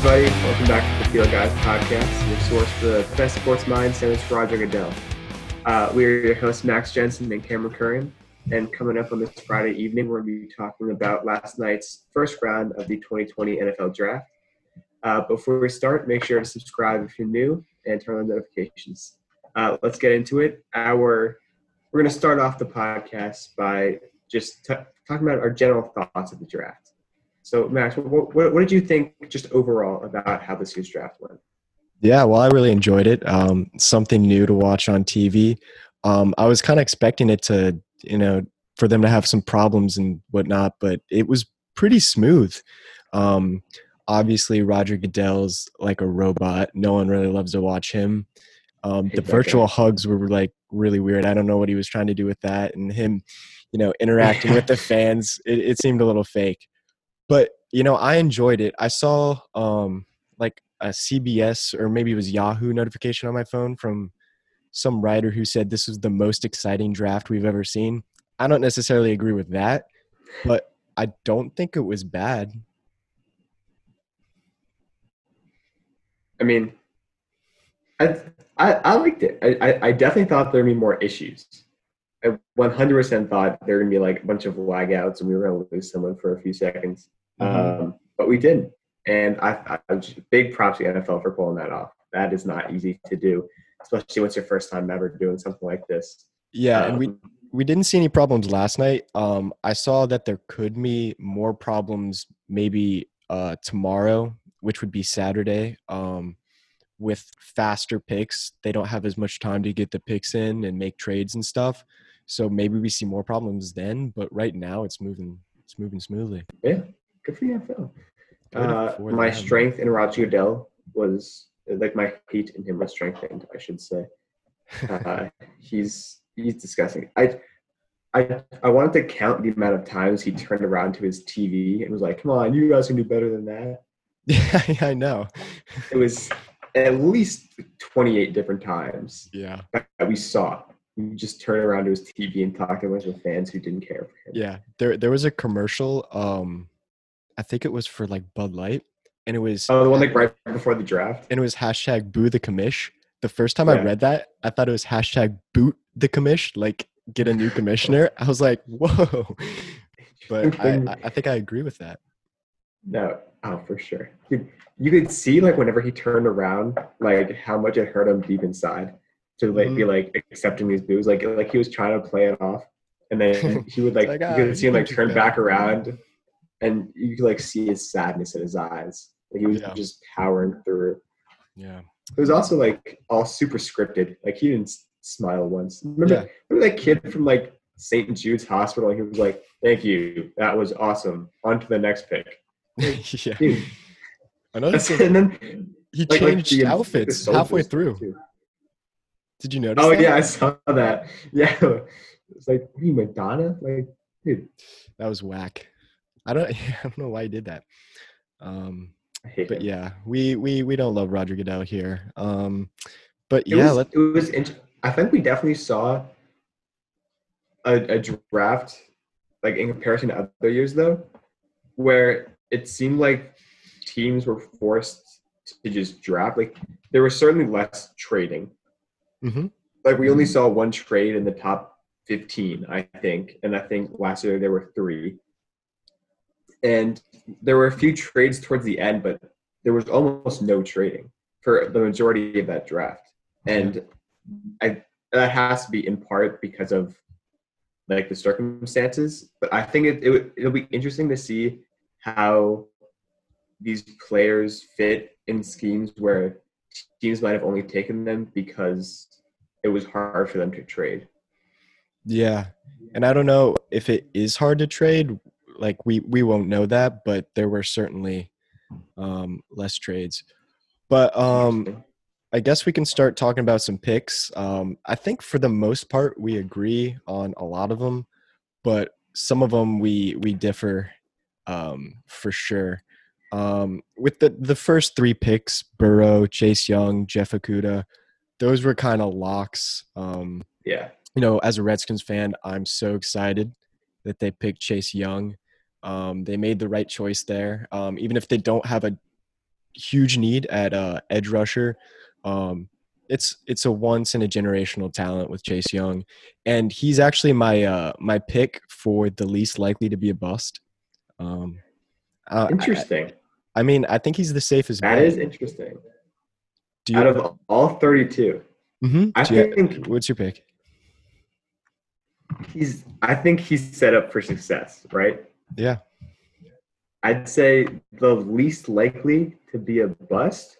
everybody. Welcome back to the Field Guys podcast, your source for the best sports minds, and it's Roger Goodell. Uh, we're your hosts, Max Jensen and Cameron Curran. And coming up on this Friday evening, we're going to be talking about last night's first round of the 2020 NFL Draft. Uh, before we start, make sure to subscribe if you're new and turn on notifications. Uh, let's get into it. Our we're going to start off the podcast by just t- talking about our general thoughts of the draft. So, Max, what, what, what, did you think just overall about how this year's draft went? Yeah, well, I really enjoyed it. Um, something new to watch on TV. Um, I was kind of expecting it to, you know, for them to have some problems and whatnot, but it was pretty smooth. Um, obviously, Roger Goodell's like a robot. No one really loves to watch him. Um, the virtual hugs were like really weird. I don't know what he was trying to do with that, and him, you know, interacting with the fans. It, it, seemed a little fake, but you know, I enjoyed it. I saw um, like a CBS or maybe it was Yahoo notification on my phone from some writer who said this was the most exciting draft we've ever seen. I don't necessarily agree with that, but I don't think it was bad. I mean, I I, I liked it. I, I definitely thought there'd be more issues. I 100% thought there would be like a bunch of lagouts and we were gonna lose someone for a few seconds, mm-hmm. um, but we didn't. And I, I big props to the NFL for pulling that off. That is not easy to do, especially when it's your first time ever doing something like this. Yeah, um, and we um, we didn't see any problems last night. Um, I saw that there could be more problems maybe uh, tomorrow, which would be Saturday. Um, with faster picks, they don't have as much time to get the picks in and make trades and stuff. So maybe we see more problems then, but right now it's moving it's moving smoothly. Yeah, good for the NFL. Uh, my strength in Roger Goodell was like my hate in him was strengthened, I should say. Uh, he's he's disgusting. I I I wanted to count the amount of times he turned around to his TV and was like, "Come on, you guys can do better than that." Yeah, I know. It was at least 28 different times yeah that we saw he just turn around to his tv and talk to a bunch of fans who didn't care for him yeah there there was a commercial um i think it was for like bud light and it was oh the one like right before the draft? and it was hashtag boo the commish. The first time yeah. i read that i thought it was hashtag boot the commish like get a new commissioner. I was like whoa. But I, I think i agree with that. No oh for sure. Dude, you could see like whenever he turned around, like how much it hurt him deep inside to like mm-hmm. be like accepting these boos. Like like he was trying to play it off, and then he would like, like you could ah, see him like turn back around, and you could like see his sadness in his eyes. Like, he was yeah. just powering through. Yeah. It was also like all super scripted. Like he didn't smile once. Remember, yeah. remember that kid from like St. Jude's Hospital? He was like, "Thank you, that was awesome. On to the next pick." yeah. Dude, I know. and then he like, changed like the, outfits the halfway through. Too. Did you notice? Oh that? yeah, I saw that. Yeah, it's like, are you Madonna? Like, dude, that was whack. I don't, I don't know why he did that. Um, but him. yeah, we we we don't love Roger Goodell here. Um, but it yeah, was, it was. Int- I think we definitely saw a, a draft, like in comparison to other years, though, where it seemed like teams were forced to just draft. Like there was certainly less trading. Mm-hmm. Like we only saw one trade in the top 15, I think, and I think last year there were three. And there were a few trades towards the end, but there was almost no trading for the majority of that draft. And I that has to be in part because of like the circumstances. But I think it, it it'll be interesting to see how these players fit in schemes where teams might have only taken them because it was hard for them to trade. Yeah. And I don't know if it is hard to trade. Like we we won't know that, but there were certainly um less trades. But um I guess we can start talking about some picks. Um I think for the most part we agree on a lot of them, but some of them we we differ um for sure. Um, with the the first three picks, Burrow, Chase Young, Jeff Okudah, those were kind of locks. Um, yeah. You know, as a Redskins fan, I'm so excited that they picked Chase Young. Um, they made the right choice there. Um, even if they don't have a huge need at uh, edge rusher. Um, it's it's a once in a generational talent with Chase Young, and he's actually my uh, my pick for the least likely to be a bust. Um, uh, Interesting. I, I mean, I think he's the safest. That bet. is interesting. Do you, Out of all 32, Mhm. I you- think what's your pick? he's I think he's set up for success, right? Yeah, I'd say the least likely to be a bust.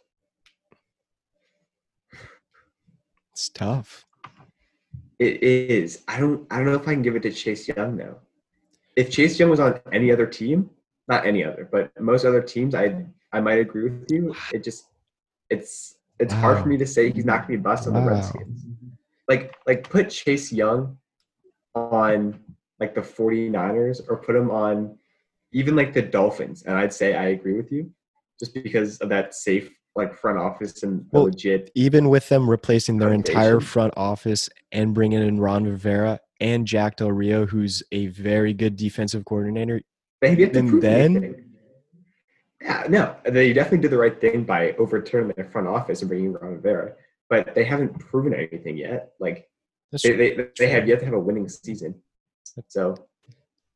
it's tough. It is. I don't. I don't know if I can give it to Chase Young though. If Chase Young was on any other team, not any other, but most other teams, I I might agree with you. It just it's it's hard for me to say he's not going to be bust on the Redskins. Like like put Chase Young on like the 49ers or put him on even like the Dolphins, and I'd say I agree with you, just because of that safe like front office and Well, legit. Even with them replacing their entire front office and bringing in Ron Rivera and Jack Del Rio, who's a very good defensive coordinator, They have to and prove then- anything. Yeah, no, they definitely did the right thing by overturning their front office and bringing Ron Rivera, but they haven't proven anything yet. Like they, they, they have yet to have a winning season. So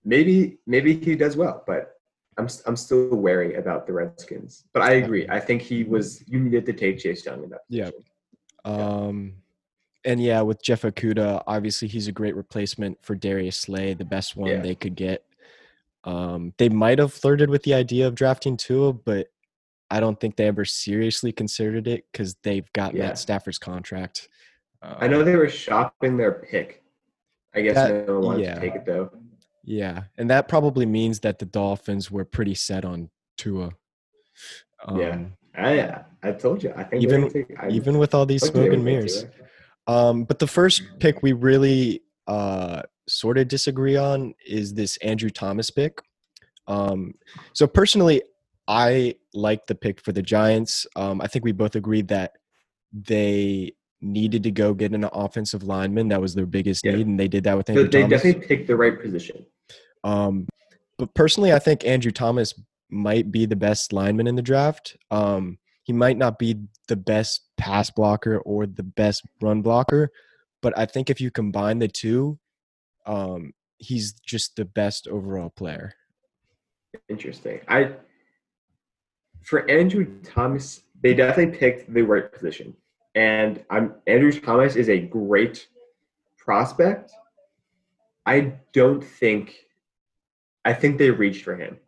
maybe maybe he does well, but I'm I'm still wary about the Redskins. But I agree. I think he was you needed to take Chase Young in that Yeah. position. Um, and yeah, with Jeff Okudah, obviously he's a great replacement for Darius Slay, the best one Yeah. they could get. Um, they might have flirted with the idea of drafting Tua, but I don't think they ever seriously considered it because they've got Yeah. Matt Stafford's contract. I know Um, they were shopping their pick. I guess That- no one wanted yeah. to take it though. Yeah, and that probably means that the Dolphins were pretty set on Tua. Um, Yeah. I I told you. I think Even- take, I Even with all these smoke and mirrors. Um, but the first pick we really uh, sort of disagree on is this Andrew Thomas pick. Um, so personally, I like the pick for the Giants. Um, I think we both agreed that they needed to go get an offensive lineman. That was their biggest Yeah. need, and they did that with Andrew they Thomas. definitely picked the right position. Um, but personally, I think Andrew Thomas might be the best lineman in the draft. Um, he might not be the best pass blocker or the best run blocker, but I think if you combine the two, um, he's just the best overall player. Interesting. I for Andrew Thomas, they definitely picked the right position. And I'm Andrew Thomas is a great prospect. I don't think I think they reached for him.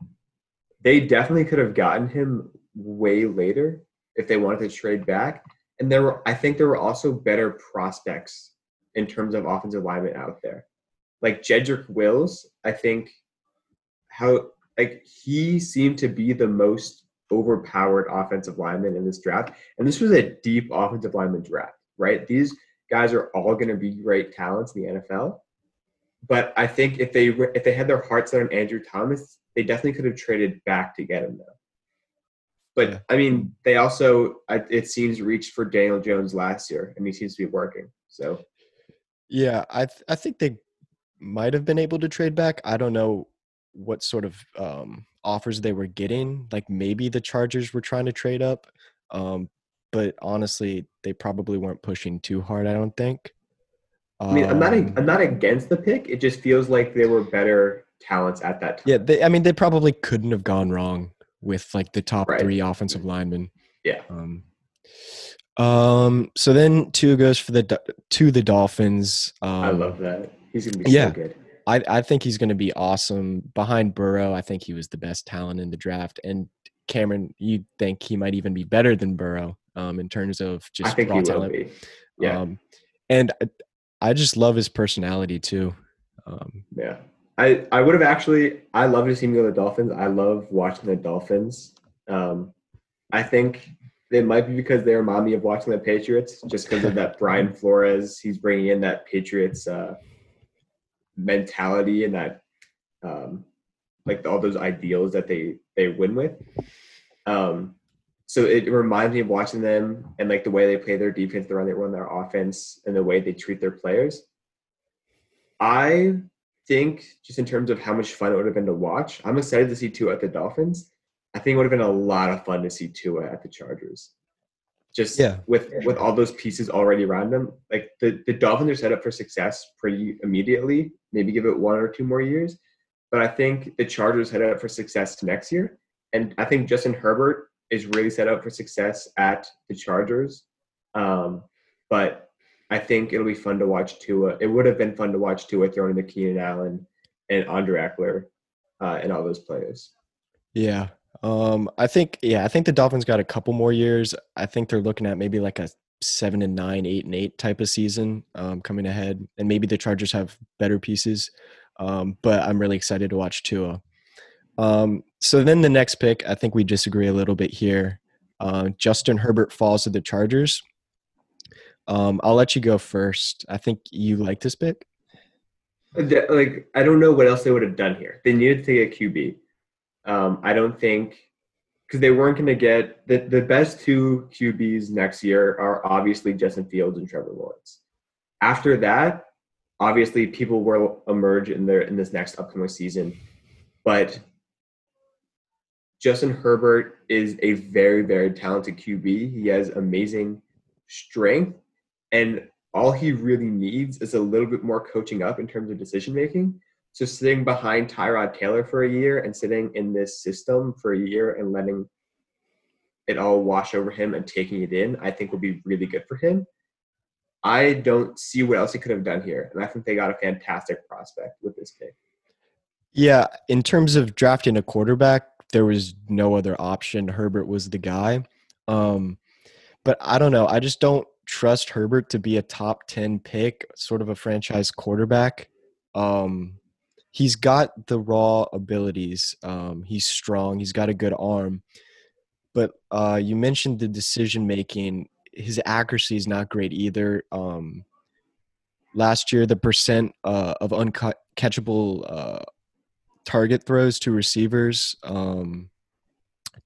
They definitely could have gotten him way later if they wanted to trade back. And there were I think there were also better prospects in terms of offensive linemen out there. Like Jedrick Wills, I think how like he seemed to be the most overpowered offensive lineman in this draft. And this was a deep offensive lineman draft, right? These guys are all going to be great talents in the NFL. But I think if they if they had their hearts set on Andrew Thomas, they definitely could have traded back to get him though. But. I mean, they also it seems reached for Daniel Jones last year, and he seems to be working. So Yeah, I th- I think they might have been able to trade back. I don't know what sort of um, offers they were getting. Like maybe the Chargers were trying to trade up, um, but honestly, they probably weren't pushing too hard. I don't think. I mean, I'm not Um, I'm not against the pick. It just feels like there were better talents at that time. Yeah, they, I mean, they probably couldn't have gone wrong with like the top Right. three offensive linemen. Yeah. Um, um. So then Tua goes for the to the Dolphins. Um, I love that. He's gonna be yeah. so good. I, I think he's going to be awesome. Behind Burrow, I think he was the best talent in the draft. And Cameron, you think he might even be better than Burrow um, in terms of I just think raw talent. be. Yeah, Um, and I, I just love his personality too. Um, yeah. I I would have actually. I love to see him go to the Dolphins. I love watching the Dolphins. Um, I think it might be because they remind me of watching the Patriots, just because of that Brian Flores. He's bringing in that Patriots uh, mentality and that um, like all those ideals that they they win with. Um, so it reminds me of watching them and like the way they play their defense, the way they run their offense, and the way they treat their players. I think just in terms of how much fun it would have been to watch, I'm excited to see Tua at the Dolphins. I think it would have been a lot of fun to see Tua at the Chargers. Just Yeah. with with all those pieces already around them, like the the Dolphins are set up for success pretty immediately. Maybe give it one or two more years, but I think the Chargers head up for success next year, and I think Justin Herbert is really set up for success at the Chargers. Um, but I think it'll be fun to watch Tua. It would have been fun to watch Tua throwing into Keenan Allen and Andre Ekeler uh, and all those players. Yeah. Um, I think yeah, I think the Dolphins got a couple more years. I think they're looking at maybe like a seven and nine, eight and eight type of season um, coming ahead, and maybe the Chargers have better pieces. Um, but I'm really excited to watch Tua. Um, so then the next pick, I think we disagree a little bit here. Uh, Justin Herbert falls to the Chargers. Um, I'll let you go first. I think you like this pick. Like I don't know what else they would have done here. They needed to get QB. Um, I don't think because they weren't going to get the the best two QBs next year are obviously Justin Fields and Trevor Lawrence. After that, obviously people will emerge in their in this next upcoming season, but Justin Herbert is a very very talented QB. He has amazing strength, and all he really needs is a little bit more coaching up in terms of decision making. So sitting behind Tyrod Taylor for a year and sitting in this system for a year and letting it all wash over him and taking it in, I think would be really good for him. I don't see what else he could have done here, and I think they got a fantastic prospect with this pick. Yeah, in terms of drafting a quarterback, there was no other option. Herbert was the guy. Um, but I don't know. I just don't trust Herbert to be a top 10 pick, sort of a franchise quarterback. Um, he's got the raw abilities. Um, he's strong. He's got a good arm. But uh, you mentioned the decision making. His accuracy is not great either. Um, last year, the percent uh, of uncatchable uh, target throws to receivers. Um,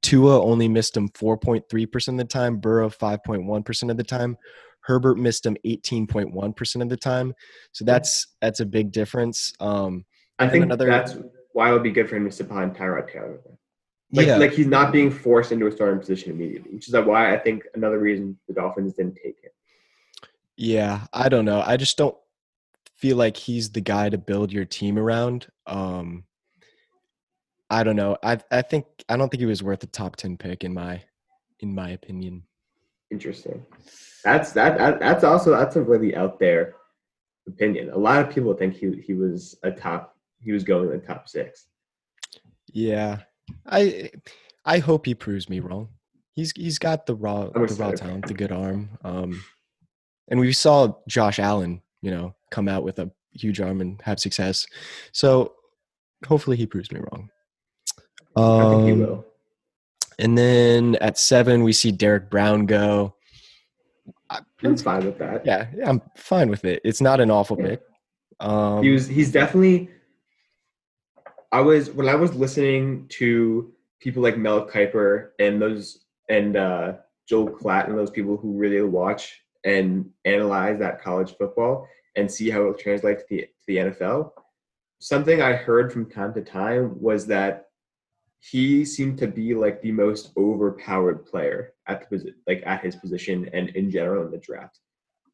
Tua only missed him 4.3% of the time, Burrow 5.1% of the time. Herbert missed him 18.1% of the time. So that's that's a big difference. Um, I think another- that's why it would be good for him to sit behind Tyrod Taylor. Like, yeah, like he's not being forced into a starting position immediately, which is why I think another reason the Dolphins didn't take him. yeah, I don't know. I just don't feel like he's the guy to build your team around. Um, I don't know. I I think I don't think he was worth a top 10 pick in my in my opinion. Interesting. That's that, that. That's also that's a really out there opinion. A lot of people think he he was a top. He was going in the top six. Yeah, I I hope he proves me wrong. He's he's got the raw the raw talent, the good arm. Um, and we saw Josh Allen, you know, come out with a huge arm and have success. So hopefully he proves me wrong. I think he Um, will. And then at seven we see Derrick Brown go. I'm fine with that. yeah, yeah, I'm fine with it. It's not an awful Yeah. pick. Um, he was he's definitely i was when i was listening to people like mel kiper and those and uh joel klatt and those people who really watch and analyze that college football and see how it translates to the, to the nfl something i heard from time to time was that he seemed to be like the most overpowered player at the like at his position and in general in the draft.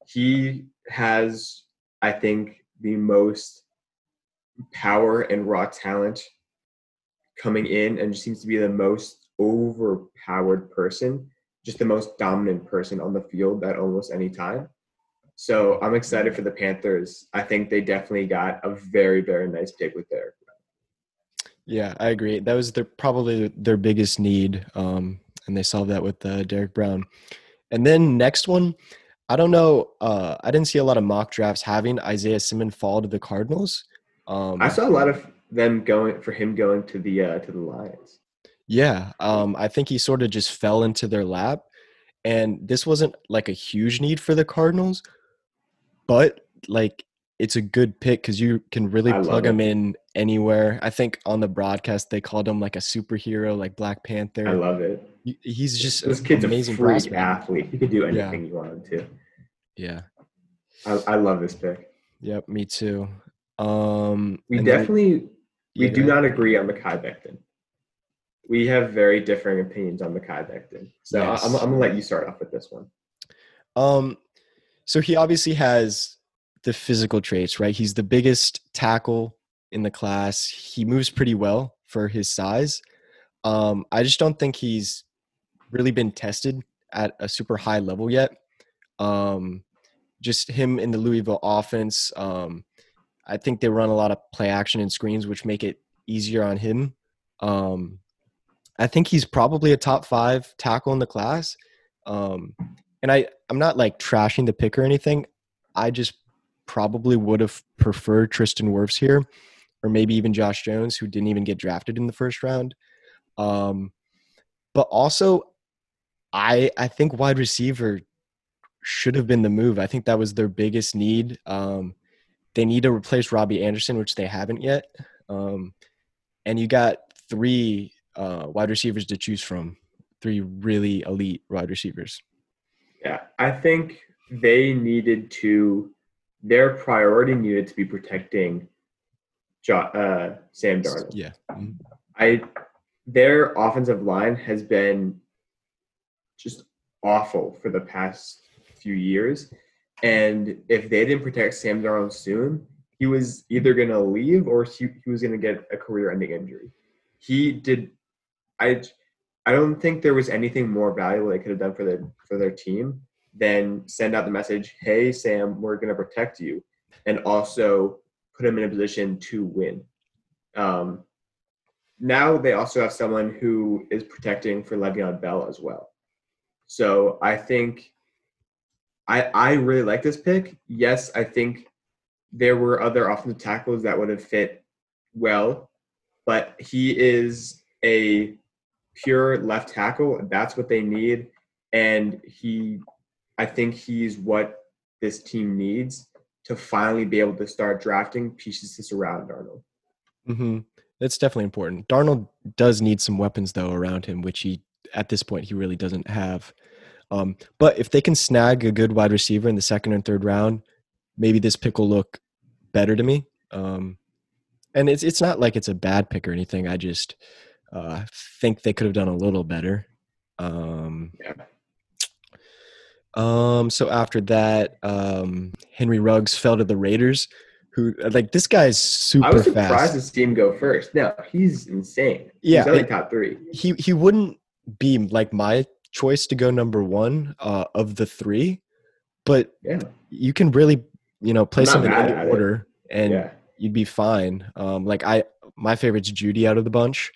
He has i think the most power and raw talent coming in and just seems to be the most overpowered person, just the most dominant person on the field at almost any time. So I'm excited for the Panthers. I think they definitely got a very, very nice pick with Derrick. Yeah, I agree. That was their probably their biggest need, um, and they solved that with uh, Derrick Brown. And then next one, I don't know. Uh, I didn't see a lot of mock drafts having Isaiah Simmons fall to the Cardinals. Um, I saw a lot of them going for him going to the uh, to the Lions. Yeah, um, I think he sort of just fell into their lap, and this wasn't like a huge need for the Cardinals, but like it's a good pick because you can really I plug it. him in anywhere. I think on the broadcast they called him like a superhero, like Black Panther. I love it. He's just This an kid's amazing a freak prospect. athlete. He could do Yeah. anything you wanted to. Yeah. I, I love this pick. Yep. Me too. Um, We and then- definitely we do not agree on Mekhi Becton. we have very differing opinions on Mekhi Becton. So Yes. I'm, I'm gonna let you start off with this one. Um, so he obviously has the physical traits, right? He's the biggest tackle in the class. He moves pretty well for his size. Um, I just don't think he's really been tested at a super high level yet. Um, just him in the Louisville offense. Um, I think they run a lot of play action and screens, which make it easier on him. Um, I think he's probably a top five tackle in the class. Um, and I, I'm not like trashing the pick or anything. I just probably would have preferred Tristan Wirfs here, or maybe even Josh Jones, who didn't even get drafted in the first round. Um, but also, I I think wide receiver should have been the move. I think that was their biggest need. Um, they need to replace Robbie Anderson, which they haven't yet. Um, and you got three uh, wide receivers to choose from, three really elite wide receivers. Yeah, I think they needed to. Their priority needed to be protecting jo- uh, Sam Darnold. Yeah. Mhm. I their offensive line has been just awful for the past few years. And if they didn't protect Sam Darnold soon, he was either going to leave or he, he was going to get a career-ending injury. He did. I I don't think there was anything more valuable they could have done for their for their team than send out the message, "Hey Sam, we're going to protect you," and also put him in a position to win. Um, now they also have someone who is protecting for Le'Veon Bell as well. So I think I I really like this pick. Yes, I think there were other offensive tackles that would have fit well, but he is a pure left tackle. That's what they need, and he, I think he's what this team needs to finally be able to start drafting pieces to surround Darnold. hmm That's definitely important. Darnold does need some weapons though around him, which he at this point he really doesn't have. Um, but if they can snag a good wide receiver in the second and third round, maybe this pick will look better to me. Um, and it's it's not like it's a bad pick or anything. I just uh, think they could have done a little better. Um, Yeah. um, so after that, um, Henry Ruggs fell to the Raiders, who like this guy's super I was surprised fast. to see him go first. No, he's insane. Yeah, he's only top three. he he wouldn't be like my choice to go number one uh, of the three, but Yeah, you can really you know place them in any it. order and yeah. you'd be fine. Um, like I, my favorite's Jeudy out of the bunch,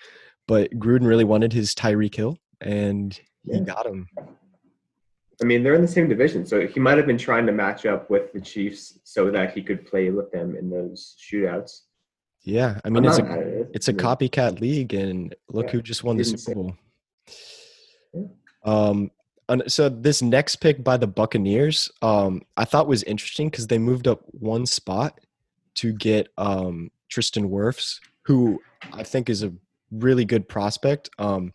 but Gruden really wanted his Tyreek Hill, and he Yeah. got him. I mean, they're in the same division, so he might have been trying to match up with the Chiefs so that he could play with them in those shootouts. Yeah, I I'm mean it's a it. it's a copycat league, and look who just won the Super Bowl. Um, so this next pick by the Buccaneers, um, I thought was interesting because they moved up one spot to get um Tristan Wirfs, who I think is a really good prospect. Um,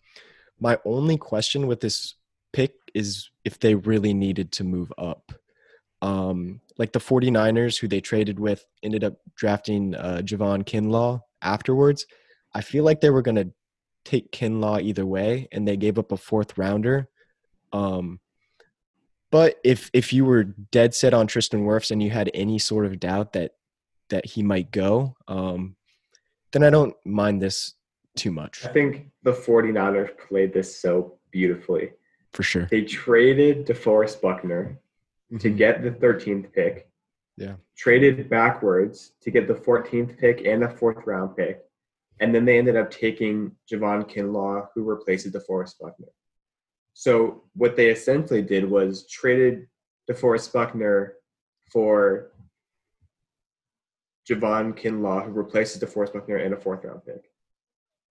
my only question with this pick is if they really needed to move up. Um, like the 49ers, who they traded with, ended up drafting uh, Javon Kinlaw afterwards. I feel like they were going to take Kinlaw either way, and they gave up a fourth rounder. Um, but if if you were dead set on Tristan Wirfs and you had any sort of doubt that that he might go, um, then I don't mind this too much I think the 49ers played this so beautifully. for sure. They traded DeForest Buckner to Mhm. get the 13th pick. Yeah. Traded backwards to get the 14th pick and the fourth round pick. And then they ended up taking Javon Kinlaw, who replaces DeForest Buckner. So what they essentially did was traded DeForest Buckner for Javon Kinlaw, who replaces DeForest Buckner and a fourth round pick.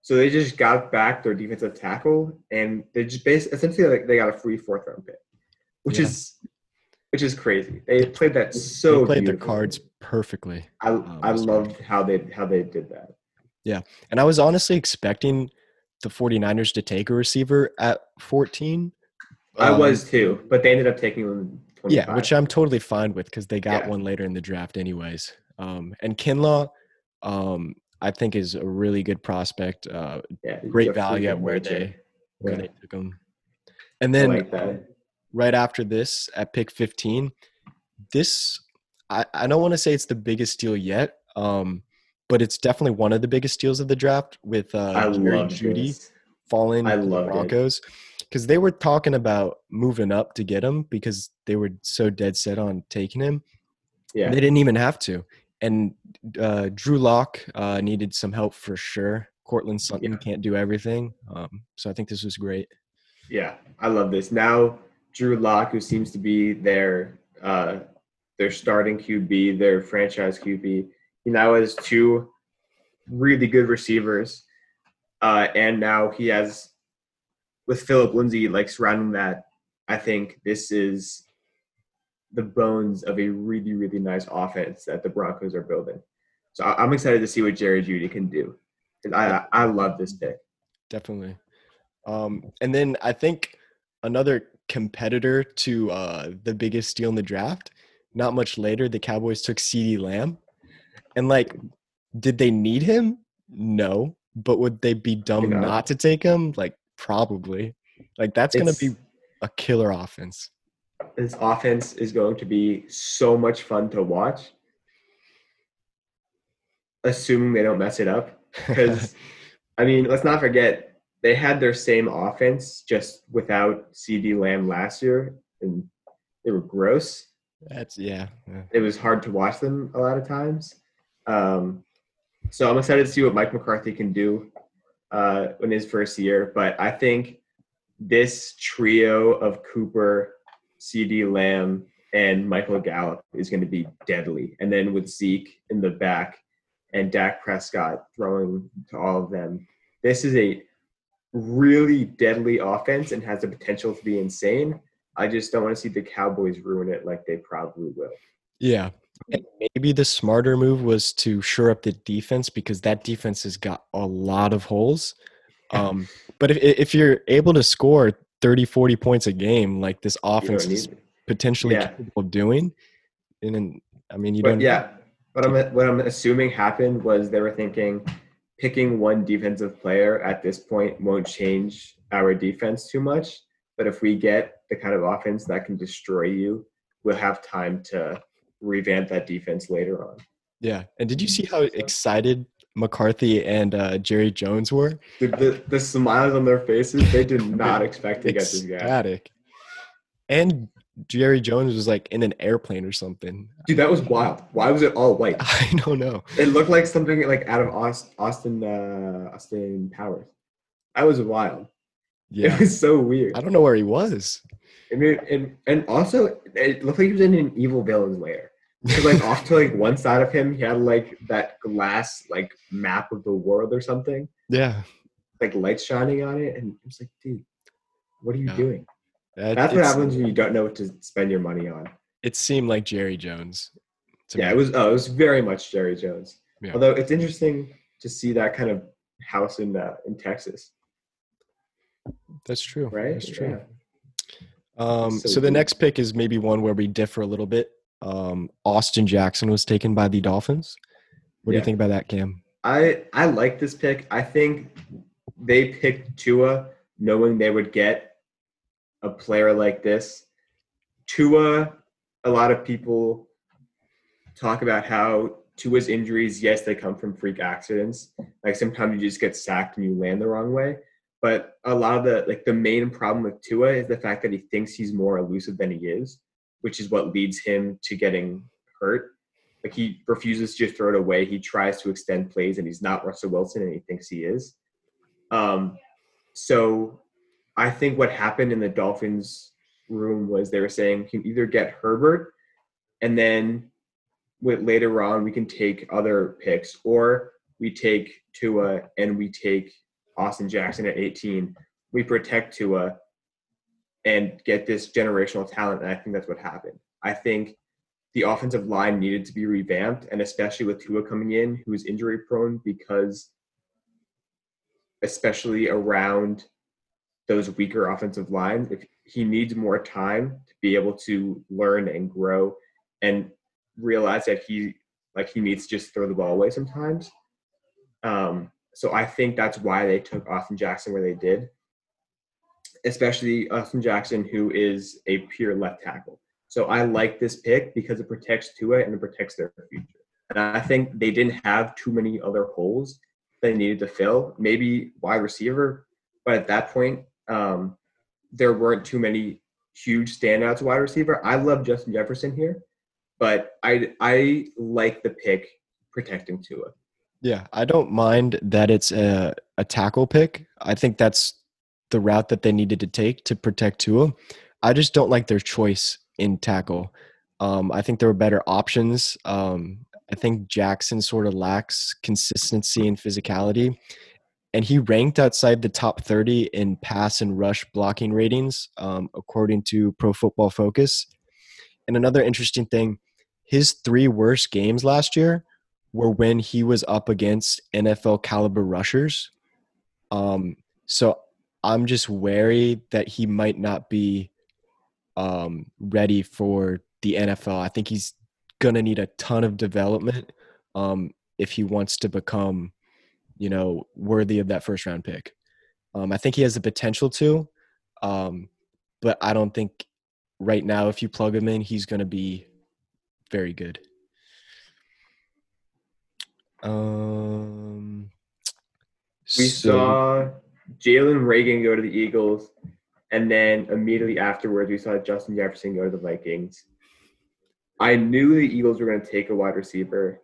So they just got back their defensive tackle, and they just basically essentially like they got a free fourth round pick, which Yeah. is which is crazy. They played that so. they played their cards perfectly. I um, I loved how they how they did that. And I was honestly expecting the 49ers to take a receiver at 14. I Um, was too, but they ended up taking them. 25. Yeah, which I'm totally fine with because they got Yeah. one later in the draft, anyways. Um, and Kinlaw, um, I think is a really good prospect. Uh, Yeah, great value at where they where Yeah, they took him. And then like right after this at pick 15 this i, I don't want to say it's the biggest deal yet um, but it's definitely one of the biggest steals of the draft with uh, Jerry love Jeudy this. falling I to the. Broncos because they were talking about moving up to get him because they were so dead set on taking him. Yeah, They didn't even have to. And uh, Drew Lock uh, needed some help for sure. Courtland Sutton Yeah. can't do everything, um, so I think this was great. Yeah, I love this. Now Drew Lock, who seems to be their uh, their starting QB, their franchise QB, he now has two really good receivers, uh, and now he has with Philip Lindsay like surrounding that. I think this is the bones of a really really nice offense that the Broncos are building. So I'm excited to see what Jerry Jeudy can do. I I love this pick. definitely. Um, and then I think another competitor to uh, the biggest steal in the draft. Not much later, the Cowboys took CeeDee Lamb, and like, did they need him? No, but would they be dumb not. not to take him? Like, probably. Like, that's gonna be a killer offense. this offense is going to be so much fun to watch. Assuming they don't mess it up. Because, I mean, let's not forget, they had their same offense just without CeeDee Lamb last year, and they were gross. that's yeah. yeah. It was hard to watch them a lot of times. Um, so I'm excited to see what Mike McCarthy can do uh, in his first year. But I think this trio of Cooper, CeeDee Lamb, and Michael Gallup is going to be deadly. And then with Zeke in the back and Dak Prescott throwing to all of them, this is a really deadly offense and has the potential to be insane. I just don't want to see the Cowboys ruin it like they probably will. Yeah. Maybe the smarter move was to shore up the defense because that defense has got a lot of holes. Um, but if, if you're able to score 30, 40 points a game, like this offense is potentially Yeah. capable of doing, and then, I mean, you But don't. yeah, what I'm what I'm assuming happened was they were thinking picking one defensive player at this point won't change our defense too much. But if we get the kind of offense that can destroy you, we'll have time to revamp that defense later on. Yeah. And did you see how excited McCarthy and uh, Jerry Jones were? The, the, the smiles on their faces, they did not expect to get this guy. Ecstatic. And Jerry Jones was like in an airplane or something. Dude, that was wild. Why was it all white? I don't know. It looked like something like out of Austin uh, Austin Powers. That was wild. Yeah. It was so weird. I don't know where he was. I mean, and and also it looked like he was in an evil villain's lair. Because like off to like one side of him, he had like that glass like map of the world or something, Yeah. like lights shining on it, and it's like, dude, what are you Yeah. doing? That- That's what happens when you don't know what to spend your money on. It seemed like Jerry Jones. to Yeah, me. it was. Oh, it was very much Jerry Jones. Yeah. Although it's interesting to see that kind of house in uh, in Texas, That's true. right? That's true. Yeah. Um, So so the next pick is maybe one where we differ a little bit. Um, Austin Jackson was taken by the Dolphins. What do you think about that, Cam? I I like this pick. I think they picked Tua knowing they would get a player like this. Tua, a lot of people talk about how Tua's injuries, yes, they come from freak accidents. Like sometimes you just get sacked and you land the wrong way. But a lot of the like the main problem with Tua is the fact that he thinks he's more elusive than he is, which is what leads him to getting hurt. Like he refuses to just throw it away. He tries to extend plays, and he's not Russell Wilson, and he thinks he is. Um, so I think what happened in the Dolphins room was they were saying you can either get Herbert, and then with later on we can take other picks, or we take Tua and we take Austin Jackson at 18. We protect Tua and get this generational talent, and I think that's what happened. I think the offensive line needed to be revamped, and especially with Tua coming in, who's injury prone because, especially around those weaker offensive lines, if he needs more time to be able to learn and grow and realize that he like he needs to just throw the ball away sometimes. Um, so I think that's why they took Austin Jackson where they did, especially Austin Jackson, who is a pure left tackle. So I like this pick because it protects Tua and it protects their future. And I think they didn't have too many other holes they needed to fill. Maybe wide receiver, but at that point, um, there weren't too many huge standouts wide receiver. I love Justin Jefferson here, but I I like the pick protecting Tua. Yeah, I don't mind that it's a, a tackle pick. I think that's the route that they needed to take to protect Tua. I just don't like their choice in tackle. Um, I think there were better options. Um, I think Jackson sort of lacks consistency and physicality. And he ranked outside the top 30 in pass and rush blocking ratings, um, according to Pro Football Focus. And another interesting thing his three worst games last year were when he was up against NFL caliber rushers. Um, so I'm just wary that he might not be um, ready for the NFL. I think he's going to need a ton of development um, if he wants to become, you know, worthy of that first round pick. Um, I think he has the potential to, um, but I don't think right now, if you plug him in, he's going to be very good. Um, we so, saw Jalen Reagor go to the Eagles, and then immediately afterwards, we saw Justin Jefferson go to the Vikings. I knew the Eagles were going to take a wide receiver.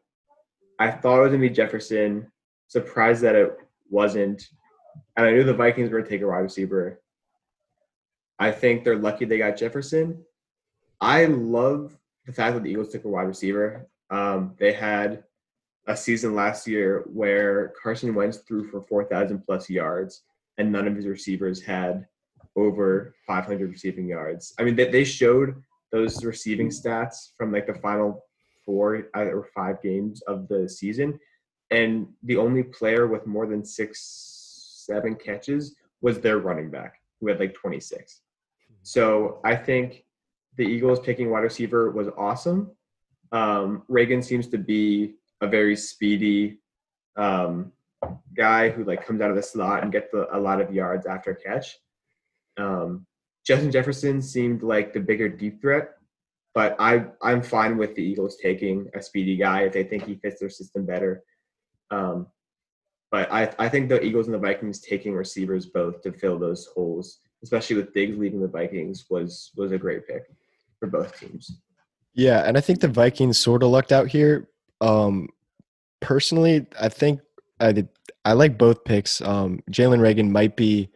I thought it was going to be Jefferson. Surprised that it wasn't. And I knew the Vikings were going to take a wide receiver. I think they're lucky they got Jefferson. I love the fact that the Eagles took a wide receiver. Um, they had a season last year where Carson Wentz threw for 4,000 plus yards, and none of his receivers had over 500 receiving yards. I mean, they, they showed those receiving stats from like the final four uh, or five games of the season, and the only player with more than six, seven catches was their running back, who had like 26. So I think the Eagles picking wide receiver was awesome. Um, Reagor seems to be a very speedy um, guy who like comes out of the slot and gets a lot of yards after catch. Um, Justin Jefferson seemed like the bigger deep threat, but I I'm fine with the Eagles taking a speedy guy if they think he fits their system better. Um, but I I think the Eagles and the Vikings taking receivers both to fill those holes, especially with Diggs leaving the Vikings, was was a great pick for both teams. Yeah, and I think the Vikings sort of lucked out here. Um, personally, I think I did. I like both picks. Um, Jalen Reagor might be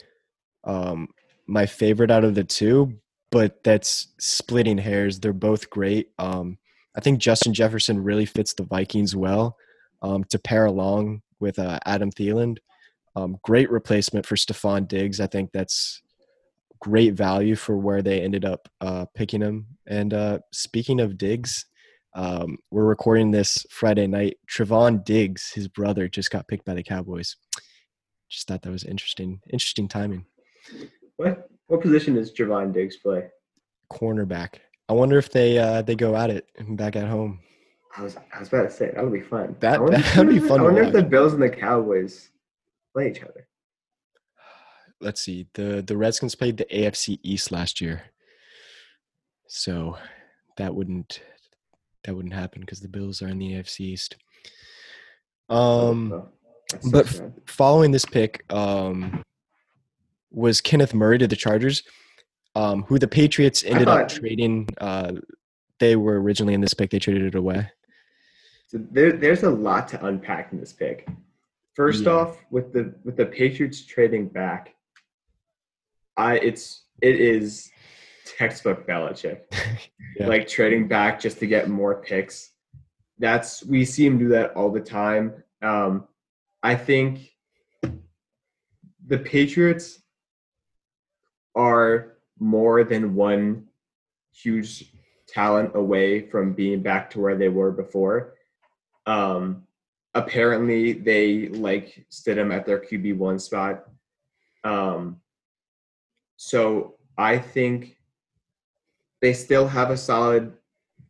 um, my favorite out of the two, but that's splitting hairs. They're both great. Um, I think Justin Jefferson really fits the Vikings well um, to pair along with uh, Adam Thielen. Um, great replacement for Stefon Diggs. I think that's great value for where they ended up uh, picking him. And uh, speaking of Diggs, um, we're recording this Friday night. Trevon Diggs, his brother, just got picked by the Cowboys. Just thought that was interesting. Interesting timing. What what position does Trevon Diggs play? Cornerback. I wonder if they uh, they go at it back at home. I was I was about to say that would be fun. That that'd be fun. I wonder if the Bills and the Cowboys play each other. Let's see. the The Redskins played the AFC East last year, so that wouldn't that wouldn't happen because the Bills are in the AFC East. Um, oh, but f- following this pick, um, was Kenneth Murray to the Chargers, um, who the Patriots ended thought, up trading. Uh, they were originally in this pick; they traded it away. So there, there's a lot to unpack in this pick. First yeah. off, with the with the Patriots trading back, I it's it is textbook Belichick, yeah. like trading back just to get more picks. That's we see him do that all the time. Um, I think the Patriots are more than one huge talent away from being back to where they were before. Um, apparently, they like Stidham at their QB one spot. Um, so I think they still have a solid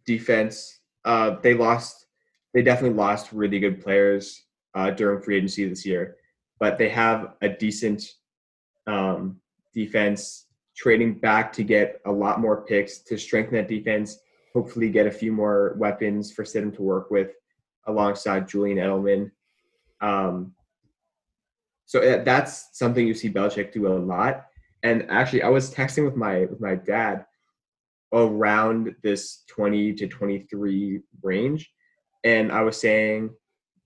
defense. Uh, they lost. They definitely lost really good players uh, during free agency this year, but they have a decent um, defense. Trading back to get a lot more picks to strengthen that defense. Hopefully, get a few more weapons for Stidham to work with, alongside Julian Edelman. Um, so uh, that's something you see Belichick do a lot. And actually, I was texting with my with my dad around this 20 to 23 range, and I was saying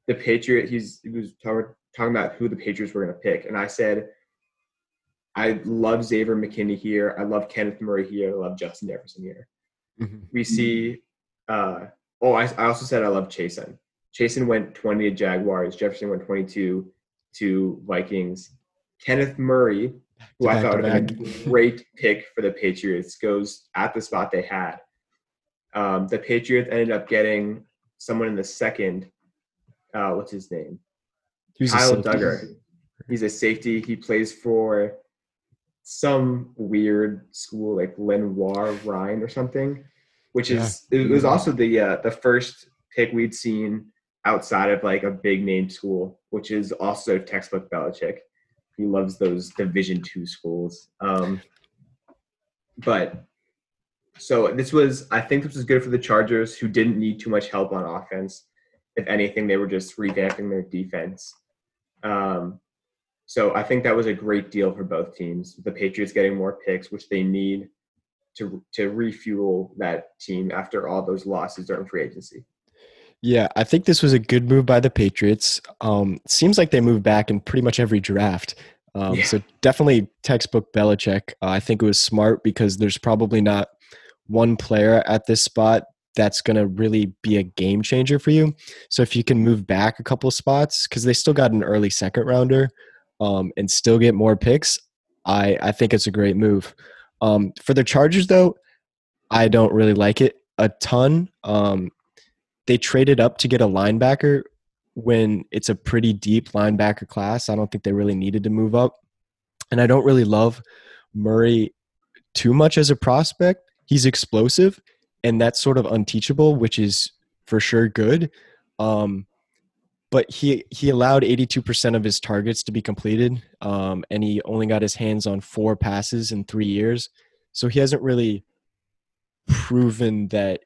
the Patriot. He's he was talking talking about who the Patriots were going to pick, and I said, I love Xavier McKinney here. I love Kenneth Murray here. I love Justin Jefferson here. Mm-hmm. We see. Uh, oh, I, I also said I love Chaisson. Chaisson went 20 to Jaguars. Jefferson went 22 to Vikings. Kenneth Murray, who I thought would have been a great pick for the Patriots, goes at the spot they had. Um, the Patriots ended up getting someone in the second. Uh, what's his name? Who's Kyle Dugger. He's a safety. He plays for some weird school like Lenoir Rhine or something, which yeah. is it was also the uh, the first pick we'd seen outside of like a big name school, which is also textbook Belichick. He loves those Division two schools. Um, but so this was, I think this was good for the Chargers, who didn't need too much help on offense. If anything, they were just revamping their defense. Um, so I think that was a great deal for both teams. The Patriots getting more picks, which they need to to refuel that team after all those losses during free agency. Yeah, I think this was a good move by the Patriots. Um, seems like they moved back in pretty much every draft. Um, yeah. So definitely textbook Belichick. Uh, I think it was smart because there's probably not one player at this spot that's going to really be a game changer for you. So if you can move back a couple spots, because they still got an early second rounder um, and still get more picks, I, I think it's a great move. Um, for the Chargers, though, I don't really like it a ton. Um, they traded up to get a linebacker when it's a pretty deep linebacker class. I don't think they really needed to move up. And I don't really love Murray too much as a prospect. He's explosive and that's sort of unteachable, which is for sure good. Um, but he he allowed 82% of his targets to be completed um, and he only got his hands on four passes in three years so he hasn't really proven that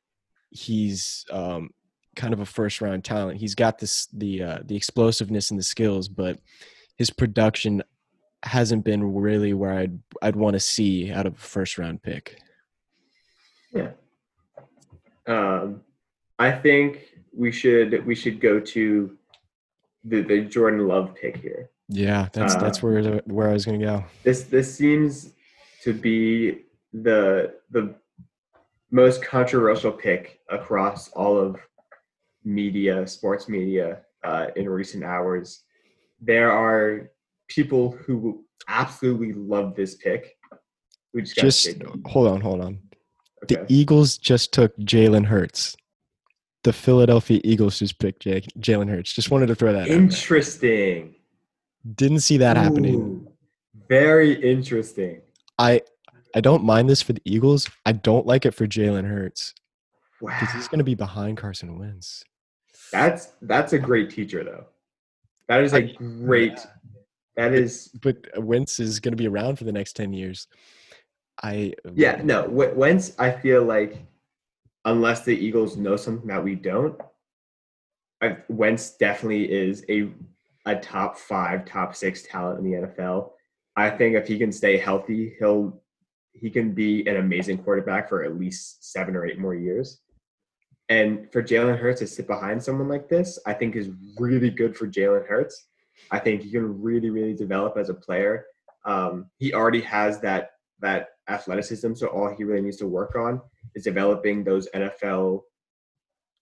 he's um, kind of a first round talent. He's got this the uh, the explosiveness and the skills, but his production hasn't been really where I'd I'd want to see out of a first round pick. Yeah. Um, I think we should we should go to the the Jordan Love pick here. Yeah, that's that's um, where where I was gonna go. This this seems to be the the most controversial pick across all of media, sports media, uh, in recent hours. There are people who absolutely love this pick. We just, just hold on, hold on. Okay. The Eagles just took Jalen Hurts. The Philadelphia Eagles just picked Jalen Hurts. Just wanted to throw that. Interesting. Didn't see that Ooh, happening. Very interesting. I I don't mind this for the Eagles. I don't like it for Jalen Hurts. Wow. Because he's going to be behind Carson Wentz. That's that's a great teacher though. That is a great. That is. But Wentz is going to be around for the next ten years. I. Yeah. No. Wentz. I feel like, unless the Eagles know something that we don't, I, Wentz definitely is a a top five, top six talent in the NFL. I think if he can stay healthy, he'll he can be an amazing quarterback for at least seven or eight more years. And for Jalen Hurts to sit behind someone like this, I think is really good for Jalen Hurts. I think he can really, really develop as a player. Um, he already has that that athleticism, so all he really needs to work on is developing those NFL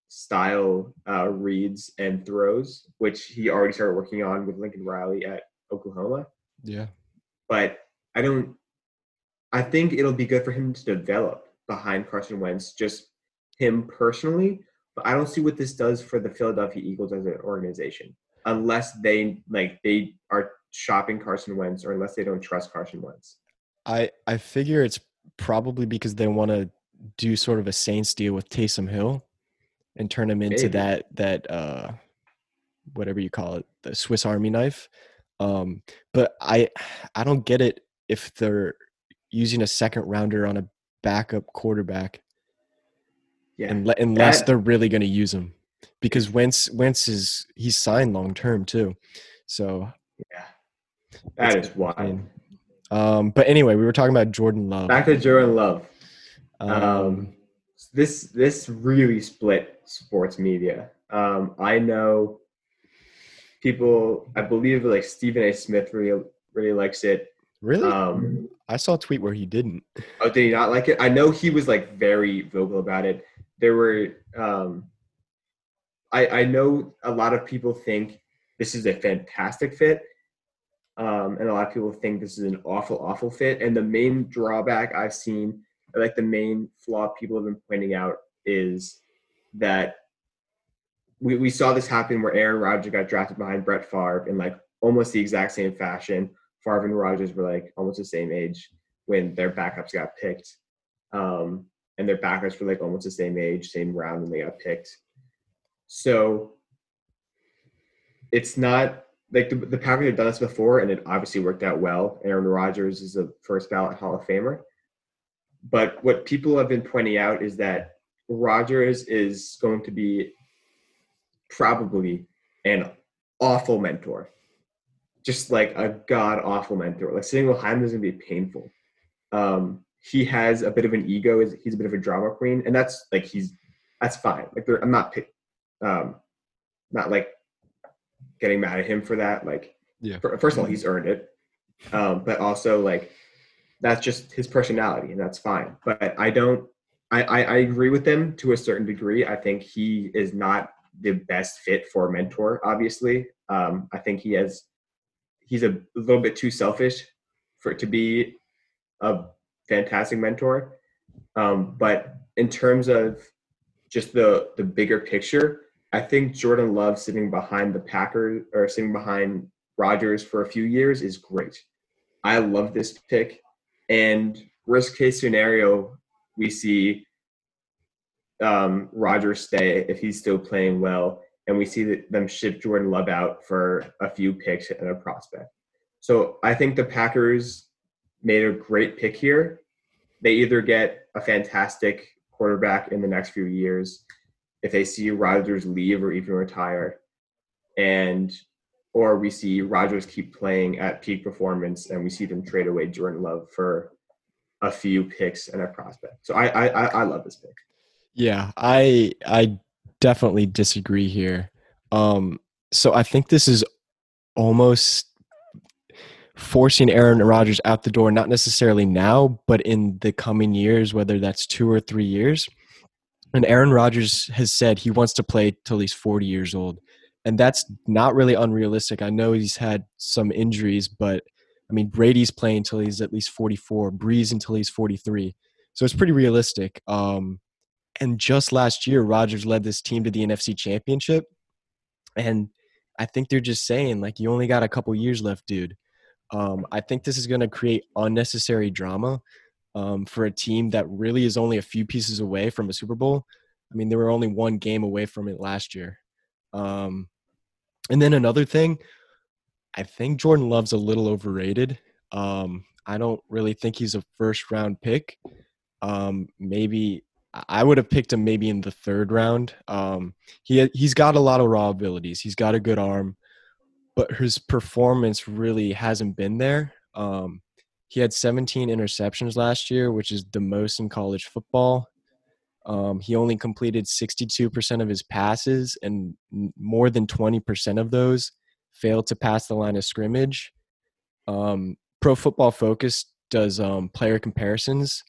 style uh, reads and throws, which he already started working on with Lincoln Riley at Oklahoma. Yeah, but I don't. I think it'll be good for him to develop behind Carson Wentz just him personally, but I don't see what this does for the Philadelphia Eagles as an organization unless they like they are shopping Carson Wentz or unless they don't trust Carson Wentz. I I figure it's probably because they want to do sort of a Saints deal with Taysom Hill and turn him into Maybe. that that uh whatever you call it, the Swiss Army knife. Um, but I I don't get it if they're using a second rounder on a backup quarterback. Yeah. unle- unless That- they're really going to use him, because Wentz Wentz is he's signed long term too, so Yeah. that is wild. Um, but anyway, we were talking about Jordan Love. Back to Jordan Love. Um, Um, this this really split sports media. Um, I know people. I believe like Stephen A. Smith really really likes it. really, Um, I saw a tweet where he didn't. oh, did he not like it? I know he was like very vocal about it. There were. Um, I I know a lot of people think this is a fantastic fit. Um, and a lot of people think this is an awful, awful fit. And the main drawback I've seen, like the main flaw people have been pointing out, is that we, we saw this happen where Aaron Rodgers got drafted behind Brett Favre in like almost the exact same fashion. Favre and Rodgers were like almost the same age when their backups got picked. Um, and their backups were like almost the same age, same round when they got picked. So it's not like the, the Packers have done this before, and it obviously worked out well. Aaron Rodgers is a first ballot Hall of Famer. But what people have been pointing out is that Rodgers is going to be probably an awful mentor, just like a god awful mentor. Like sitting behind him is going to be painful. Um, he has a bit of an ego. He's- He's a bit of a drama queen, and that's like he's that's fine. Like I'm not um, not like getting mad at him for that. Like, Yeah. first of all, he's earned it, um, but also like that's just his personality, and that's fine. But I don't. I, I, I agree with them to a certain degree. I think he is not the best fit for a mentor. Obviously, um, I think he has. He's a little bit too selfish for it to be a fantastic mentor. Um, but in terms of just the the bigger picture, I think Jordan Love sitting behind the Packers or sitting behind Rodgers for a few years is great. I love this pick. And worst case scenario, we see um, Rodgers stay if he's still playing well, and we see that them ship Jordan Love out for a few picks and a prospect. So I think the Packers made a great pick here. They either get a fantastic quarterback in the next few years if they see Rodgers leave or even retire, and or we see Rodgers keep playing at peak performance and we see them trade away Jordan Love for a few picks and a prospect. So I I I, love this pick. Yeah, I I definitely disagree here. Um, so I think this is almost forcing Aaron Rodgers out the door, not necessarily now, but in the coming years, whether that's two or three years. And Aaron Rodgers has said he wants to play till he's 40 years old. And that's not really unrealistic. I know he's had some injuries, but I mean, Brady's playing till he's at least 44, Brees until he's 43. So it's pretty realistic. Um, and just last year, Rodgers led this team to the NFC Championship. And I think they're just saying, like, you only got a couple years left, dude. Um, I think this is going to create unnecessary drama um, for a team that really is only a few pieces away from a Super Bowl. I mean, they were only one game away from it last year. Um, and then another thing, I think Jordan Love's a little overrated. Um, I don't really think he's a first round pick. Um, maybe I would have picked him maybe in the third round. Um, he he's got a lot of raw abilities. He's got a good arm, but his performance really hasn't been there. Um, he had 17 interceptions last year, which is the most in college football. Um, he only completed 62% of his passes, and more than 20% of those failed to pass the line of scrimmage. Um, Pro Football Focus does um, player comparisons,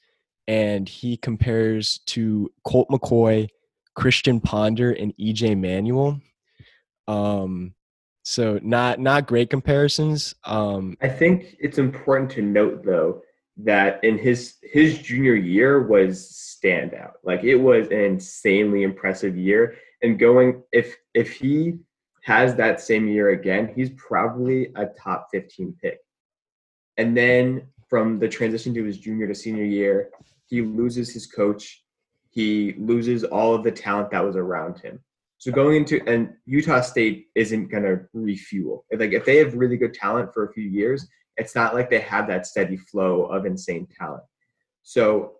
and he compares to Colt McCoy, Christian Ponder, and EJ Manuel. Um, so not not great comparisons. Um, I think it's important to note though that in his his junior year was standout. Like it was an insanely impressive year. And going if if he has that same year again, he's probably a top 15 pick. And then from the transition to his junior to senior year, he loses his coach. He loses all of the talent that was around him. So going into and Utah State isn't going to refuel. Like if they have really good talent for a few years, it's not like they have that steady flow of insane talent. So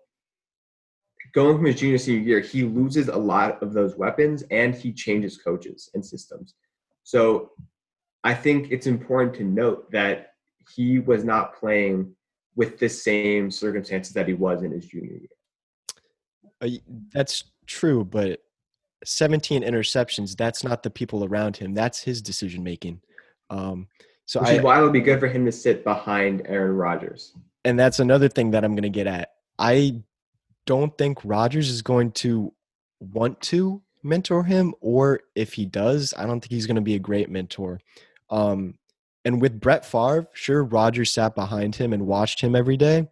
going from his junior senior year, he loses a lot of those weapons and he changes coaches and systems. So I think it's important to note that he was not playing with the same circumstances that he was in his junior year. Uh, that's true, but 17 interceptions, that's not the people around him. That's his decision making. Um, so Which I, is why it would be good for him to sit behind Aaron Rodgers. And that's another thing that I'm going to get at. I don't think Rodgers is going to want to mentor him, or if he does, I don't think he's going to be a great mentor. Um, and with Brett Favre, sure, Rodgers sat behind him and watched him every day,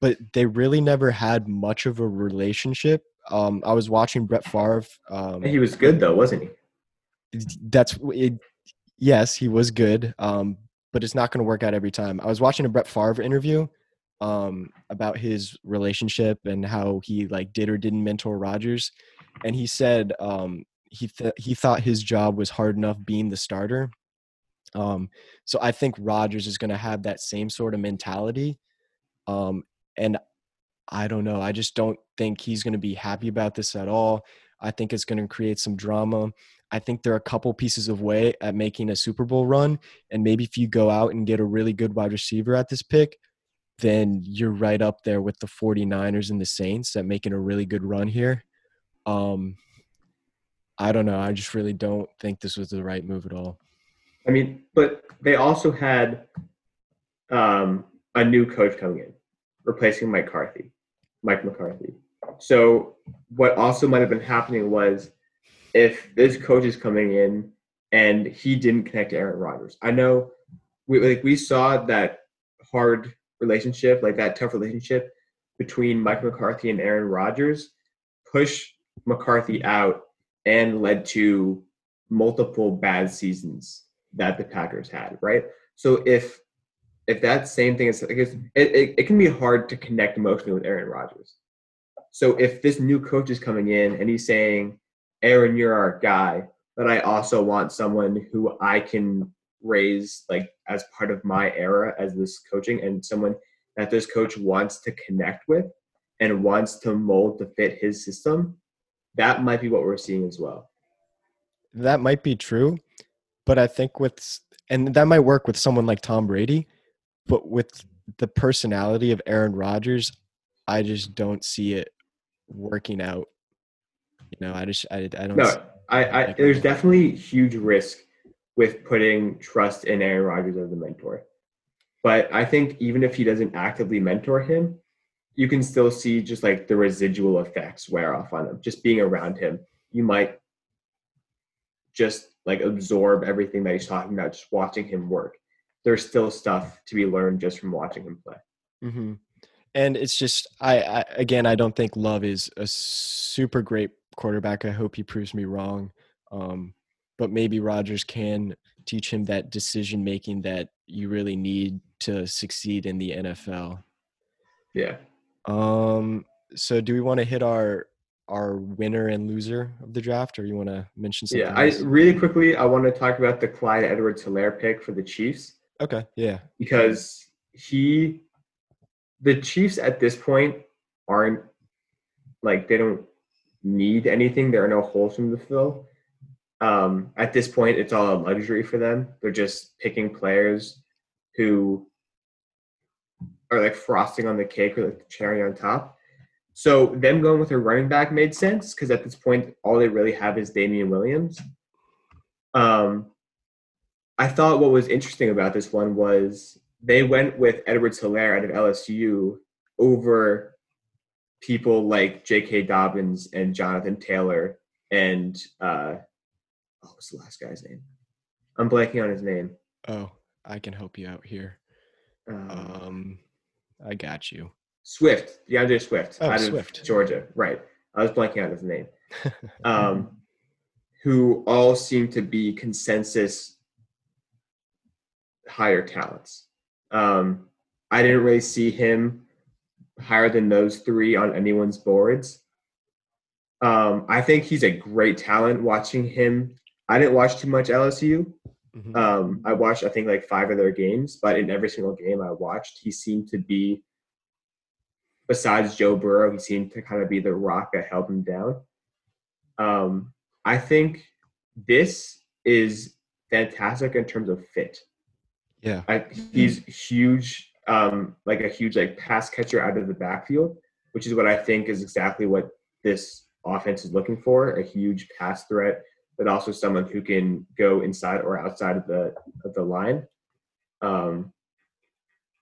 but they really never had much of a relationship. Um, I was watching Brett Favre. Um, he was good though, wasn't he? That's it. Yes, he was good, um, but it's not going to work out every time. I was watching a Brett Favre interview um, about his relationship and how he like did or didn't mentor Rodgers, and he said um, he th- he thought his job was hard enough being the starter. Um, so I think Rodgers is going to have that same sort of mentality, um, and I don't know. I just don't think he's going to be happy about this at all. I think it's going to create some drama. I think they're a couple pieces of way at making a Super Bowl run. And maybe if you go out and get a really good wide receiver at this pick, then you're right up there with the 49ers and the Saints at making a really good run here. Um, I don't know. I just really don't think this was the right move at all. I mean, but they also had um, a new coach coming in, replacing Mike McCarthy, Mike McCarthy. So what also might have been happening was if this coach is coming in and he didn't connect to Aaron Rodgers. I know we like we saw that hard relationship, like that tough relationship between Mike McCarthy and Aaron Rodgers, push McCarthy out and led to multiple bad seasons that the Packers had, right? So if if that same thing is, guess it, it, it can be hard to connect emotionally with Aaron Rodgers. So if this new coach is coming in and he's saying, Aaron, you're our guy, but I also want someone who I can raise like as part of my era as this coaching and someone that this coach wants to connect with and wants to mold to fit his system, that might be what we're seeing as well. That might be true, but I think with and that might work with someone like Tom Brady, but with the personality of Aaron Rodgers, I just don't see it working out. You know, I just I, I don't. No, I, I there's definitely huge risk with putting trust in Aaron Rodgers as a mentor. But I think even if he doesn't actively mentor him, you can still see just like the residual effects wear off on him. Just being around him, you might just like absorb everything that he's talking about, just watching him work. There's still stuff to be learned just from watching him play. Mm-hmm. And it's just, I, I again, I don't think Love is a super great quarterback. I hope he proves me wrong. Um, but maybe Rodgers can teach him that decision making that you really need to succeed in the NFL. Yeah. Um. So, do we want to hit our our winner and loser of the draft, or you want to mention something? Yeah, else? I really quickly I want to talk about the Clyde Edwards-Helaire pick for the Chiefs. Okay. Yeah. Because he, the Chiefs at this point aren't like they don't need anything. There are no holes from the fill. Um, at this point, it's all a luxury for them. They're just picking players who are like frosting on the cake or like the cherry on top. So them going with a running back made sense because at this point, all they really have is Damien Williams. Um, I thought what was interesting about this one was they went with Edwards-Helaire out of LSU over people like J.K. Dobbins and Jonathan Taylor and uh, oh, what's the last guy's name? I'm blanking on his name. Oh, I can help you out here. Um, um I got you. Swift, DeAndre Swift, oh, out Swift. of Georgia. Right. I was blanking on his name. um, who all seem to be consensus higher talents. Um, I didn't really see him higher than those three on anyone's boards. Um, I think he's a great talent. Watching him, I didn't watch too much LSU. Mhm. Um, I watched, I think, like five of their games, but in every single game I watched, he seemed to be, besides Joe Burrow, he seemed to kind of be the rock that held him down. Um, I think this is fantastic in terms of fit. Yeah. I, he's huge, um, like a huge like pass catcher out of the backfield, which is what I think is exactly what this offense is looking for: a huge pass threat, but also someone who can go inside or outside of the of the line. Um,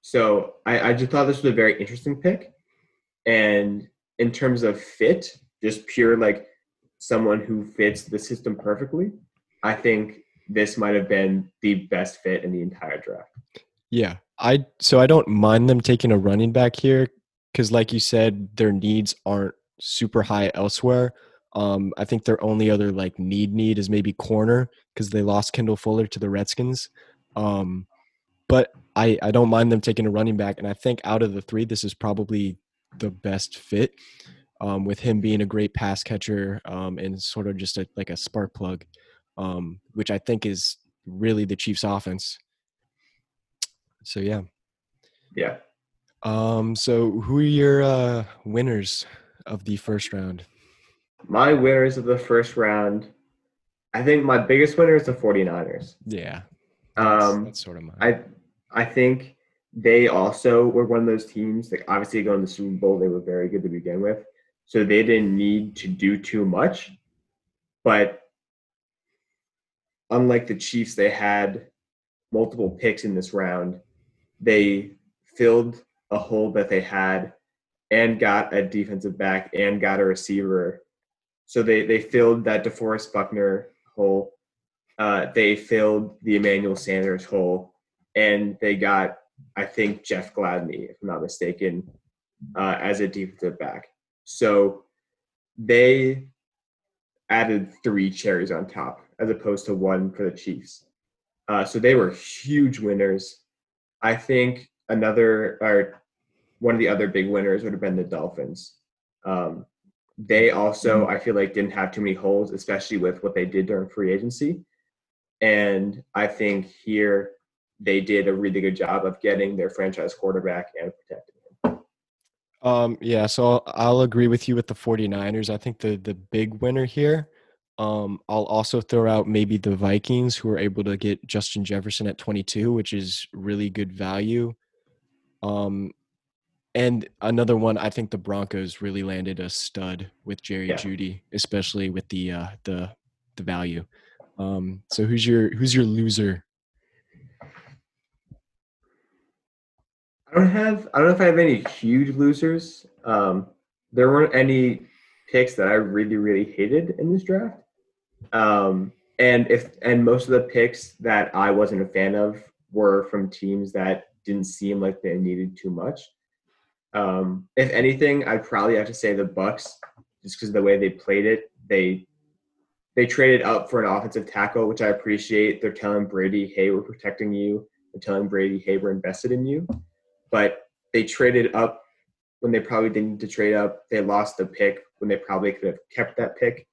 so I, I just thought this was a very interesting pick, and in terms of fit, just pure like someone who fits the system perfectly, I think this might have been the best fit in the entire draft. Yeah. I so I don't mind them taking a running back here cuz like you said their needs aren't super high elsewhere. Um I think their only other like need need is maybe corner cuz they lost Kendall Fuller to the Redskins. Um but I I don't mind them taking a running back and I think out of the 3 this is probably the best fit. Um, with him being a great pass catcher um, and sort of just a, like a spark plug, um, which I think is really the Chiefs' offense. So yeah. Yeah. Um, so who are your uh, winners of the first round? My winners of the first round, I think my biggest winner is the 49ers. Yeah, that's, Um, that's sort of mine. I I think they also were one of those teams. Like obviously going to the Super Bowl, they were very good to begin with, so they didn't need to do too much. But unlike the Chiefs, they had multiple picks in this round. They filled a hole that they had and got a defensive back and got a receiver. So they they filled that DeForest Buckner hole. Uh, they filled the Emmanuel Sanders hole, and they got I think Jeff Gladney, if I'm not mistaken, uh, as a defensive back. So they added three cherries on top as opposed to one for the Chiefs. Uh, so they were huge winners. I think another or one of the other big winners would have been the Dolphins. Um, they also, I feel like, didn't have too many holes, especially with what they did during free agency. And I think here they did a really good job of getting their franchise quarterback and protecting him. Um, yeah, so I'll, I'll agree with you with the 49ers. I think the the big winner here. Um, I'll also throw out maybe the Vikings who were able to get Justin Jefferson at 22, which is really good value. Um, and another one, I think the Broncos really landed a stud with Jerry Yeah. Jeudy, especially with the uh, the the value. Um, so who's your who's your loser? I don't have. I don't know if I have any huge losers. Um, there weren't any picks that I really, really hated in this draft. Um, and if and most of the picks that I wasn't a fan of were from teams that didn't seem like they needed too much. Um, if anything, I'd probably have to say the Bucks, just because of the way they played it. They they traded up for an offensive tackle, which I appreciate. They're telling Brady, "Hey, we're protecting you." They're telling Brady, "Hey, we're invested in you." But they traded up when they probably didn't need to trade up. They lost the pick when they probably could have kept that pick.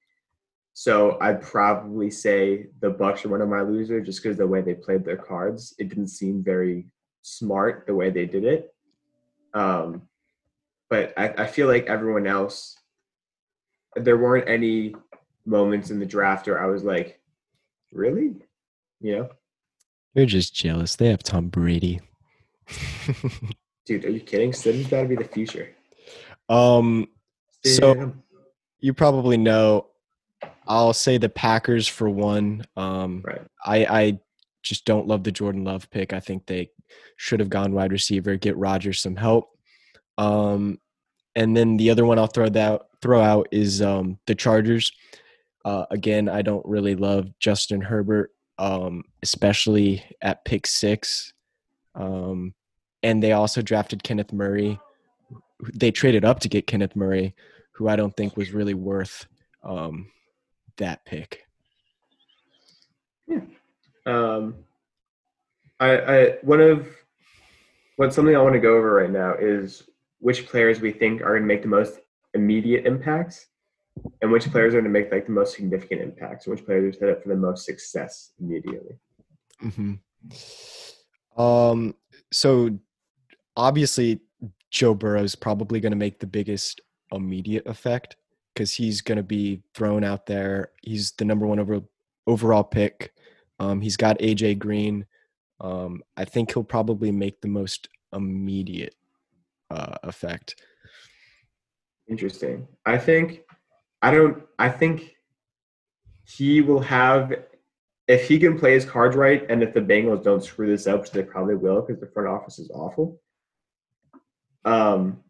So I'd probably say the Bucks are one of my losers just because the way they played their cards. It didn't seem very smart the way they did it. Um, but I, I feel like everyone else, there weren't any moments in the draft where I was like, really? You know, You're just jealous. They have Tom Brady. dude, are you kidding? Stidham's got to be the future. um, so you probably know. I'll say the Packers for one. Um, Right. I I just don't love the Jordan Love pick. I think they should have gone wide receiver, get Rodgers some help. Um, and then the other one I'll throw that throw out is um, the Chargers. Uh, again, I don't really love Justin Herbert, um, especially at pick six. Um, and they also drafted Kenneth Murray. They traded up to get Kenneth Murray, who I don't think was really worth um, that pick. Um, I, I one of what something I want to go over right now is which players we think are going to make the most immediate impacts. and which players are going to make like the most significant impacts, and which players are set up for the most success immediately. hmm Um. So obviously, Joe Burrow is probably going to make the biggest immediate effect because he's going to be thrown out there. He's the number one over, overall pick. Um, he's got AJ Green. Um, I think he'll probably make the most immediate uh, effect. Interesting. I think I don't I think he will have if he can play his cards right and if the Bengals don't screw this up, which they probably will because the front office is awful. Um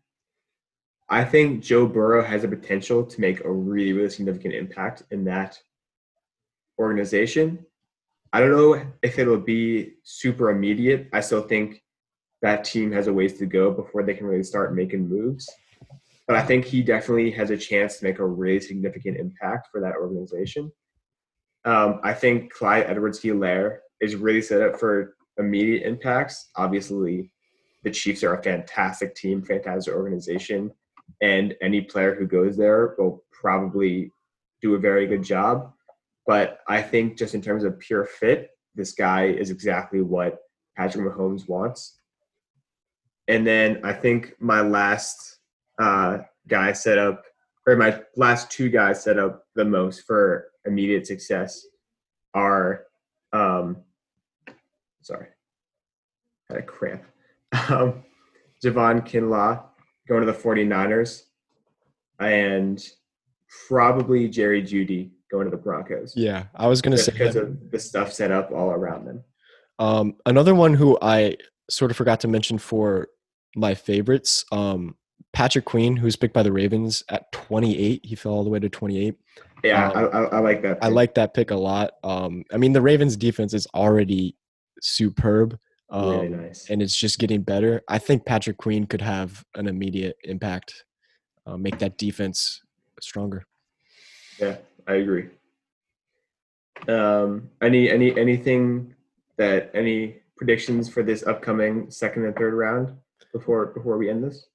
I think Joe Burrow has the potential to make a really, really significant impact in that organization. I don't know if it'll be super immediate. I still think that team has a ways to go before they can really start making moves. But I think he definitely has a chance to make a really significant impact for that organization. Um, I think Clyde Edwards Helaire is really set up for immediate impacts. Obviously, the Chiefs are a fantastic team, fantastic organization, and any player who goes there will probably do a very good job. But I think just in terms of pure fit, this guy is exactly what Patrick Mahomes wants. And then I think my last uh, guy set up, or my last two guys set up the most for immediate success are, um, sorry, had a cramp. Um, Javon Kinlaw going to the 49ers and probably Jerry Jeudy going to the Broncos. Yeah, I was going to say because of the stuff set up all around them. Um, another one who I sort of forgot to mention for my favorites, um, Patrick Queen, who's picked by the Ravens at 28. He fell all the way to 28. Yeah, Um, I, I, I like that. Pick. I like that pick a lot. Um, I mean, the Ravens defense is already superb. Um, really nice. and it's just getting better. I think Patrick Queen could have an immediate impact, uh, make that defense stronger. Yeah, I agree. Um, any any anything that any predictions for this upcoming second and third round before before we end this?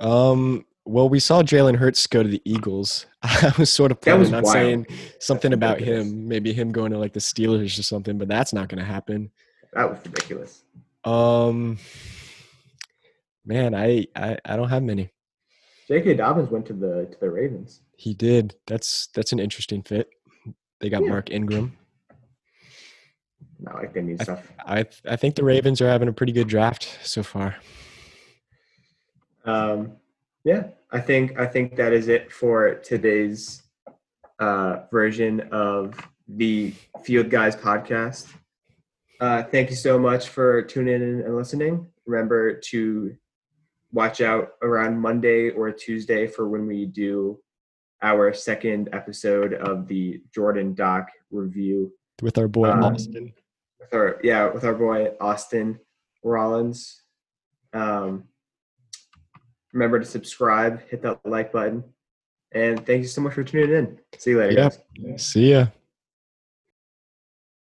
Um, well, we saw Jalen Hurts go to the Eagles. I was sort of planning on wild. saying something about him, maybe him going to like the Steelers or something, but that's not going to happen. That was ridiculous. Um, man, I, I I don't have many. J.K. Dobbins went to the to the Ravens. He did. That's that's an interesting fit. They got Yeah. Mark Ingram. Not like they need stuff. I I think the Ravens are having a pretty good draft so far. Um, yeah, I think I think that is it for today's uh, version of the Field Guys podcast. Uh, thank you so much for tuning in and listening. Remember to watch out around Monday or Tuesday for when we do our second episode of the Jordan Doc review With our boy Um, Austin. with our yeah with our boy Austin Rollins. Um, remember to subscribe, hit that like button, and thank you so much for tuning in. See you later. Yep. guys. See ya.